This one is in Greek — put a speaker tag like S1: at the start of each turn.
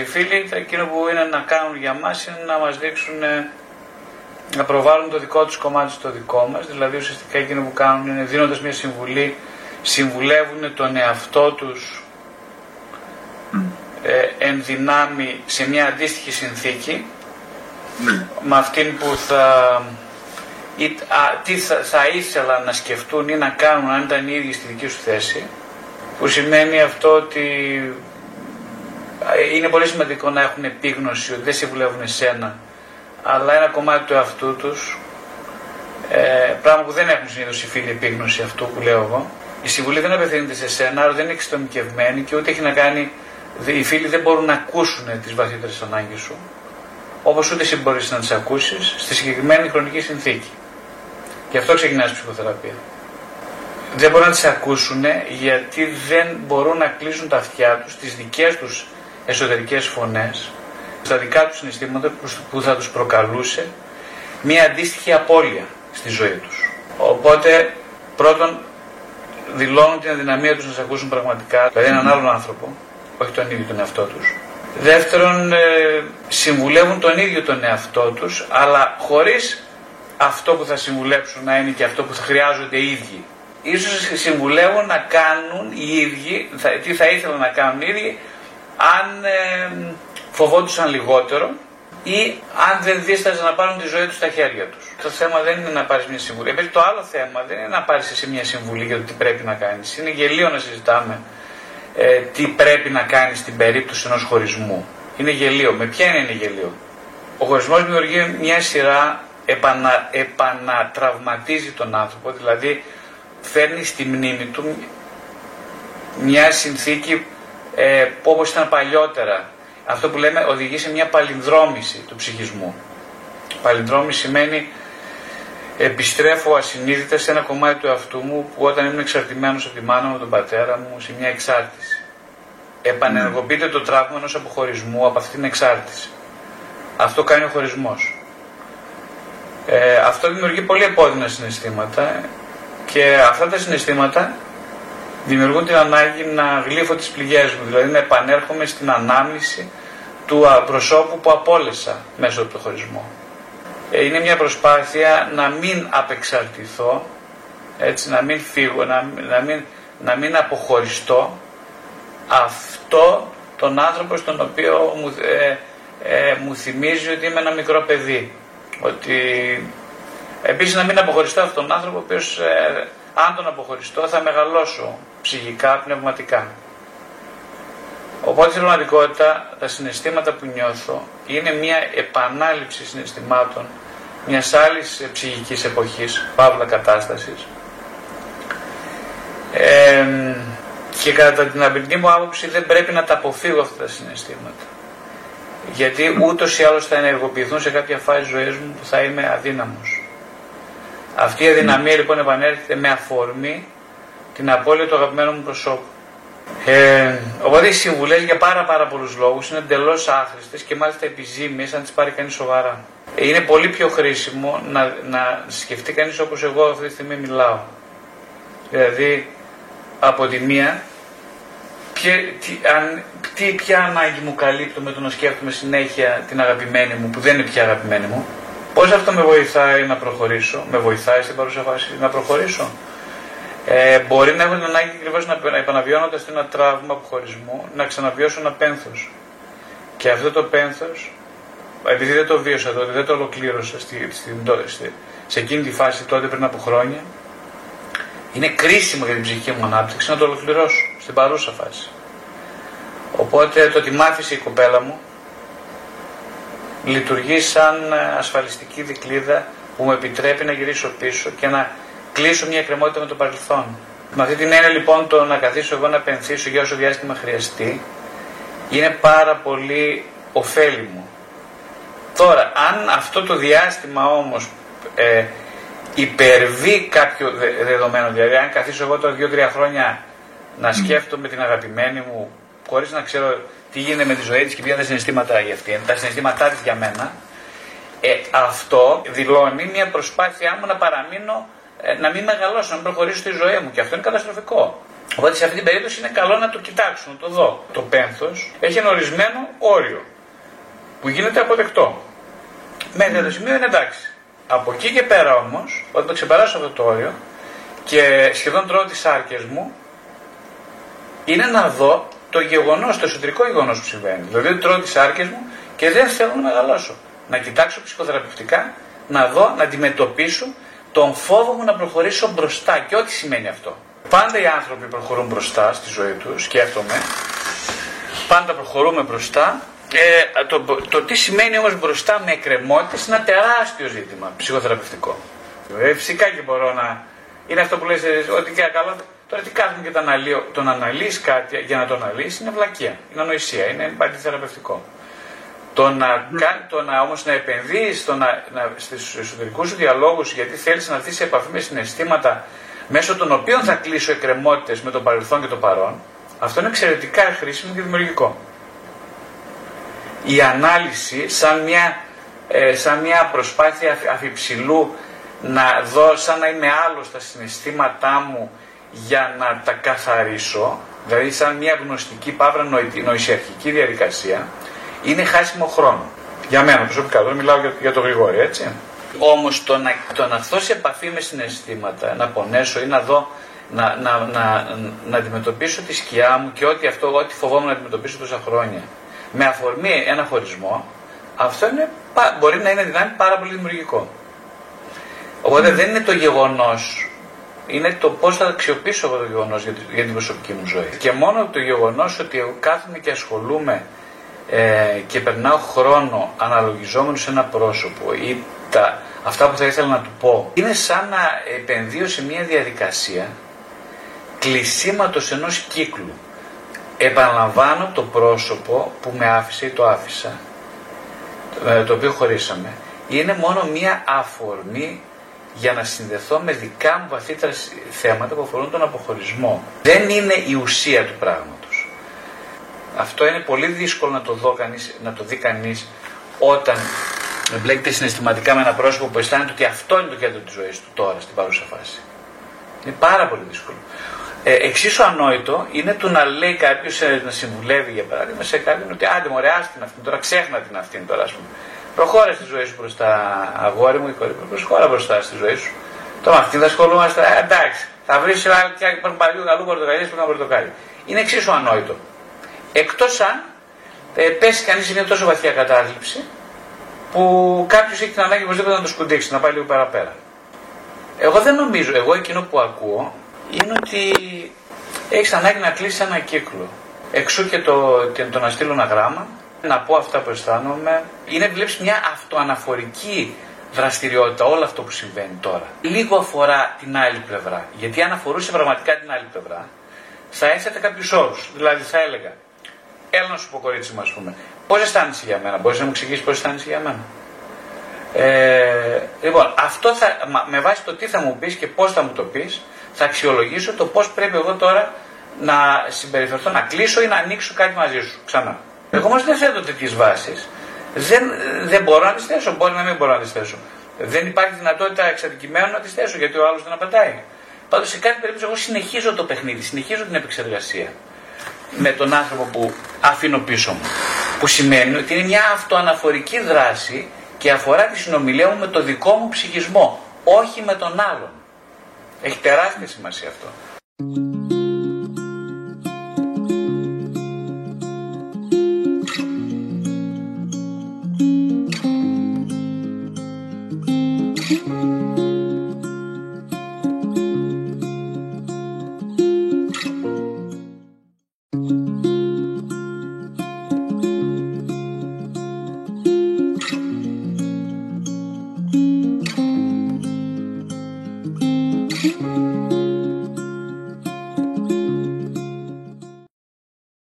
S1: Οι φίλοι εκείνο που είναι να κάνουν για μας είναι να μας δείξουν ε, να προβάλλουν το δικό τους κομμάτι στο δικό μας, δηλαδή ουσιαστικά εκείνο που κάνουν είναι δίνοντας μια συμβουλή, συμβουλεύουν τον εαυτό τους ε, εν δυνάμει σε μια αντίστοιχη συνθήκη
S2: Ναι.
S1: με αυτήν που θα, ή, α, τι θα, θα ήθελα να σκεφτούν ή να κάνουν αν ήταν οι ίδιοι στη δική σου θέση που σημαίνει αυτό ότι ε, είναι πολύ σημαντικό να έχουν επίγνωση ότι δεν συμβουλεύουν εσένα αλλά ένα κομμάτι του εαυτού τους ε, πράγμα που δεν έχουν συνήθως οι φίλοι επίγνωση αυτού που λέω εγώ. Η συμβουλή δεν απευθύνεται σε σένα, άρα δεν είναι εξατομικευμένη και ούτε έχει να κάνει. Οι φίλοι δεν μπορούν να ακούσουν τις βαθύτερες ανάγκες σου, όπως ούτε εσύ μπορείς να τις ακούσεις στη συγκεκριμένη χρονική συνθήκη. Γι' αυτό ξεκινάει η ψυχοθεραπεία. Δεν μπορούν να τις ακούσουν γιατί δεν μπορούν να κλείσουν τα αυτιά τους στι δικές τους εσωτερικές φωνές, στα δικά τους συναισθήματα που θα τους προκαλούσε μια αντίστοιχη απώλεια στη ζωή τους. Οπότε πρώτον δηλώνουν την αδυναμία τους να σε ακούσουν πραγματικά, δηλαδή έναν άλλον άνθρωπο, όχι τον ίδιο τον εαυτό τους. Δεύτερον, ε, συμβουλεύουν τον ίδιο τον εαυτό τους, αλλά χωρίς αυτό που θα συμβουλέψουν να είναι και αυτό που θα χρειάζονται οι ίδιοι. Ίσως συμβουλεύουν να κάνουν οι ίδιοι, θα, τι θα ήθελαν να κάνουν οι ίδιοι, αν ε, φοβόντουσαν λιγότερο ή αν δεν δίσταζαν να πάρουν τη ζωή τους στα χέρια τους. Το θέμα δεν είναι να πάρεις μια συμβουλή. Επίσης, το άλλο θέμα δεν είναι να πάρεις εσύ μια συμβουλή για το τι πρέπει να κάνεις. Είναι γελίο να συζητάμε ε, τι πρέπει να κάνεις στην περίπτωση ενός χωρισμού. Είναι γελίο. Με ποια είναι, είναι γελίο; Ο χωρισμός δημιουργεί μια σειρά, επανα, επανατραυματίζει τον άνθρωπο, δηλαδή φέρνει στη μνήμη του μια συνθήκη ε, που όπως ήταν παλιότερα αυτό που λέμε οδηγεί σε μια παλινδρόμηση του ψυχισμού. Παλινδρόμηση σημαίνει επιστρέφω ασυνείδητα σε ένα κομμάτι του εαυτού μου που όταν ήμουν εξαρτημένος από τη μάνα μου, τον πατέρα μου, σε μια εξάρτηση. Επανενεργοποιείται το τραύμα ενός αποχωρισμού από αυτήν την εξάρτηση. Αυτό κάνει ο χωρισμός. Ε, αυτό δημιουργεί πολύ επώδυνα συναισθήματα και αυτά τα συναισθήματα δημιουργούν την ανάγκη να γλύφω τις πληγές μου, δηλαδή να επανέρχομαι στην ανάμνηση του προσώπου που απόλυσα μέσω από το χωρισμό. Ε, είναι μια προσπάθεια να μην απεξαρτηθώ, έτσι, να μην φύγω, να, να, μην, να μην αποχωριστώ αυτό τον άνθρωπο στον οποίο μου, ε, ε, μου θυμίζει ότι είμαι ένα μικρό παιδί. Ότι επίσης να μην αποχωριστώ αυτόν τον άνθρωπο ο οποίος ε, αν τον αποχωριστώ θα μεγαλώσω ψυχικά, πνευματικά. Οπότε στην πραγματικότητα τα συναισθήματα που νιώθω είναι μια επανάληψη συναισθημάτων μιας άλλης ψυχικής εποχής, παύλα κατάστασης. Ε, και κατά την αμπρινή μου άποψη δεν πρέπει να τα αποφύγω αυτά τα συναισθήματα. Γιατί ούτως ή άλλως θα ενεργοποιηθούν σε κάποια φάση ζωής μου που θα είμαι αδύναμος. Αυτή η αδυναμία λοιπόν επανέρχεται με αφορμή την απώλεια του αγαπημένου μου προσώπου. Ε, οπότε οι συμβουλέ για πάρα πάρα πολλούς λόγους είναι εντελώς άχρηστε και μάλιστα επιζήμιες αν τις πάρει κανείς σοβαρά. Ε, είναι πολύ πιο χρήσιμο να, να σκεφτεί κανείς όπως εγώ αυτή τη στιγμή μιλάω. Δηλαδή, από τη μία, ποια, τι, αν, τι, ποια ανάγκη μου καλύπτω με το να σκέφτομαι συνέχεια την αγαπημένη μου που δεν είναι πια αγαπημένη μου. Πώς αυτό με βοηθάει να προχωρήσω, με βοηθάει στην παρούσα φάση να προχωρήσω; Ε, μπορεί να έχω την ανάγκη ακριβώς να επαναβιώνοντα ένα τραύμα αποχωρισμού να ξαναβιώσω ένα πένθος. Και αυτό το πένθος, επειδή δεν το βίωσα τότε, δεν το ολοκλήρωσα στη, στη, στη, σε εκείνη τη φάση τότε πριν από χρόνια, είναι κρίσιμο για την ψυχική μου ανάπτυξη να το ολοκληρώσω στην παρούσα φάση. Οπότε το ότι μάθησε η κοπέλα μου λειτουργεί σαν ασφαλιστική δικλίδα που μου επιτρέπει να γυρίσω πίσω και να κλείσω μια εκκρεμότητα με το παρελθόν. Με αυτή την έννοια λοιπόν το να καθίσω εγώ να πενθήσω για όσο διάστημα χρειαστεί είναι πάρα πολύ ωφέλιμο. Τώρα, αν αυτό το διάστημα όμως ε, υπερβεί κάποιο δεδομένο, δηλαδή αν καθίσω εγώ τώρα δύο-τρία χρόνια να σκέφτομαι την αγαπημένη μου χωρίς να ξέρω τι γίνεται με τη ζωή της και ποια είναι τα συναισθήματα για αυτήν, τα συναισθήματά της για μένα, ε, αυτό δηλώνει μια προσπάθειά μου να παραμείνω, ε, να μην μεγαλώσω, να μην προχωρήσω στη ζωή μου και αυτό είναι καταστροφικό. Οπότε σε αυτή την περίπτωση είναι καλό να το κοιτάξω, να το δω. Το πένθος έχει ένα ορισμένο όριο που γίνεται αποδεκτό. Μέχρι το σημείο είναι εντάξει. Από εκεί και πέρα όμως, όταν το ξεπεράσω αυτό το όριο και σχεδόν τρώω τις άρκε μου, είναι να δω το γεγονός, το εσωτερικό γεγονός που συμβαίνει. Δηλαδή ότι τρώω τις άρκες μου και δεν θέλω να μεγαλώσω. Να κοιτάξω ψυχοθεραπευτικά, να δω, να αντιμετωπίσω τον φόβο μου να προχωρήσω μπροστά και ό,τι σημαίνει αυτό. Πάντα οι άνθρωποι προχωρούν μπροστά στη ζωή τους, σκέφτομαι. Πάντα προχωρούμε μπροστά. Ε, το, το, τι σημαίνει όμως μπροστά με εκκρεμότητες είναι ένα τεράστιο ζήτημα ψυχοθεραπευτικό. Ε, φυσικά και μπορώ να... Είναι αυτό που λες ε, ότι και καλά Τώρα τι κάθομαι και το, αναλύω, το να αναλύσει κάτι για να το αναλύσει είναι βλακεία, είναι ανοησία, είναι αντιθεραπευτικό. Το να, ναι. το να όμως να επενδύεις στο να, να, στους εσωτερικούς σου διαλόγους γιατί θέλεις να έρθεις σε επαφή με συναισθήματα μέσω των οποίων θα κλείσω εκκρεμότητες με το παρελθόν και το παρόν, αυτό είναι εξαιρετικά χρήσιμο και δημιουργικό. Η ανάλυση σαν μια, ε, σαν μια προσπάθεια αφιψηλού να δω σαν να είμαι άλλος στα συναισθήματά μου για να τα καθαρίσω, δηλαδή σαν μια γνωστική παύρα νοησιαρχική διαδικασία, είναι χάσιμο χρόνο. Για μένα προσωπικά, δεν μιλάω για, για το Γρηγόρη, έτσι. Όμως το να, το να έρθω σε επαφή με συναισθήματα, να πονέσω ή να δω, να, να, να, να αντιμετωπίσω τη σκιά μου και ό,τι αυτό, ό,τι φοβόμουν να αντιμετωπίσω τόσα χρόνια, με αφορμή ένα χωρισμό, αυτό είναι, μπορεί να είναι δυνάμει πάρα πολύ δημιουργικό. Οπότε δεν είναι το γεγονός είναι το πώς θα αξιοποιήσω εγώ το γεγονός για, για, την προσωπική μου ζωή. Και μόνο το γεγονός ότι εγώ κάθομαι και ασχολούμαι ε, και περνάω χρόνο αναλογιζόμενος σε ένα πρόσωπο ή τα, αυτά που θα ήθελα να του πω, είναι σαν να επενδύω σε μια διαδικασία κλεισίματος ενός κύκλου. Επαναλαμβάνω το πρόσωπο που με άφησε ή το άφησα, ε, το οποίο χωρίσαμε. Είναι μόνο μια αφορμή για να συνδεθώ με δικά μου βαθύτερα θέματα που αφορούν τον αποχωρισμό. Δεν είναι η ουσία του πράγματος. Αυτό είναι πολύ δύσκολο να το, δω κανείς, να το δει κανείς όταν μπλέκεται συναισθηματικά με ένα πρόσωπο που αισθάνεται ότι αυτό είναι το κέντρο της ζωής του τώρα, στην παρούσα φάση. Είναι πάρα πολύ δύσκολο. Ε, εξίσου ανόητο είναι το να λέει κάποιος, ε, να συμβουλεύει για παράδειγμα σε κάποιον ότι άντε μωρέ, την αυτήν τώρα, ξέχνα την αυτήν τώρα, ας πούμε. Προχώρα στη ζωή σου μπροστά, αγόρι μου, η κόρη μου, προχώρα μπροστά στη ζωή σου. Τώρα αυτή θα ασχολούμαστε, ε, εντάξει, θα βρεις ένα και υπάρχουν παλιού γαλλού πορτοκαλί που να πορτοκάλι. Είναι εξίσου ανόητο. Εκτός αν ε, πέσει κανείς σε μια τόσο βαθιά κατάληψη που κάποιος έχει την ανάγκη οπωσδήποτε να το σκουντίξει, να πάει λίγο παραπέρα. Εγώ δεν νομίζω, εγώ εκείνο που ακούω είναι ότι έχεις ανάγκη να κλείσεις ένα κύκλο. Εξού και το, το να στείλω ένα γράμμα να πω αυτά που αισθάνομαι. Είναι βλέπεις μια αυτοαναφορική δραστηριότητα όλο αυτό που συμβαίνει τώρα. Λίγο αφορά την άλλη πλευρά. Γιατί αν αφορούσε πραγματικά την άλλη πλευρά, θα έθετε κάποιους όρους. Δηλαδή θα έλεγα, έλα να σου πω κορίτσι μου, ας πούμε, πώς αισθάνεσαι για μένα, μπορείς να μου εξηγήσεις πώς αισθάνεσαι για μένα; Ε, λοιπόν, αυτό θα, με βάση το τι θα μου πεις και πώς θα μου το πεις, θα αξιολογήσω το πώς πρέπει εγώ τώρα να συμπεριφερθώ, να κλείσω ή να ανοίξω κάτι μαζί σου ξανά. Εγώ όμω δεν θέτω τέτοιες βάσεις. Δεν, δεν μπορώ να τις θέσω. Μπορεί να μην μπορώ να τις θέσω. Δεν υπάρχει δυνατότητα εξαντικειμένου να τις θέσω γιατί ο άλλος δεν απαντάει. Πάντως σε κάθε περίπτωση εγώ συνεχίζω το παιχνίδι, συνεχίζω την επεξεργασία με τον άνθρωπο που αφήνω πίσω μου. Που σημαίνει ότι είναι μια αυτοαναφορική δράση και αφορά τη συνομιλία μου με το δικό μου ψυχισμό, όχι με τον άλλον. Έχει τεράστια σημασία αυτό.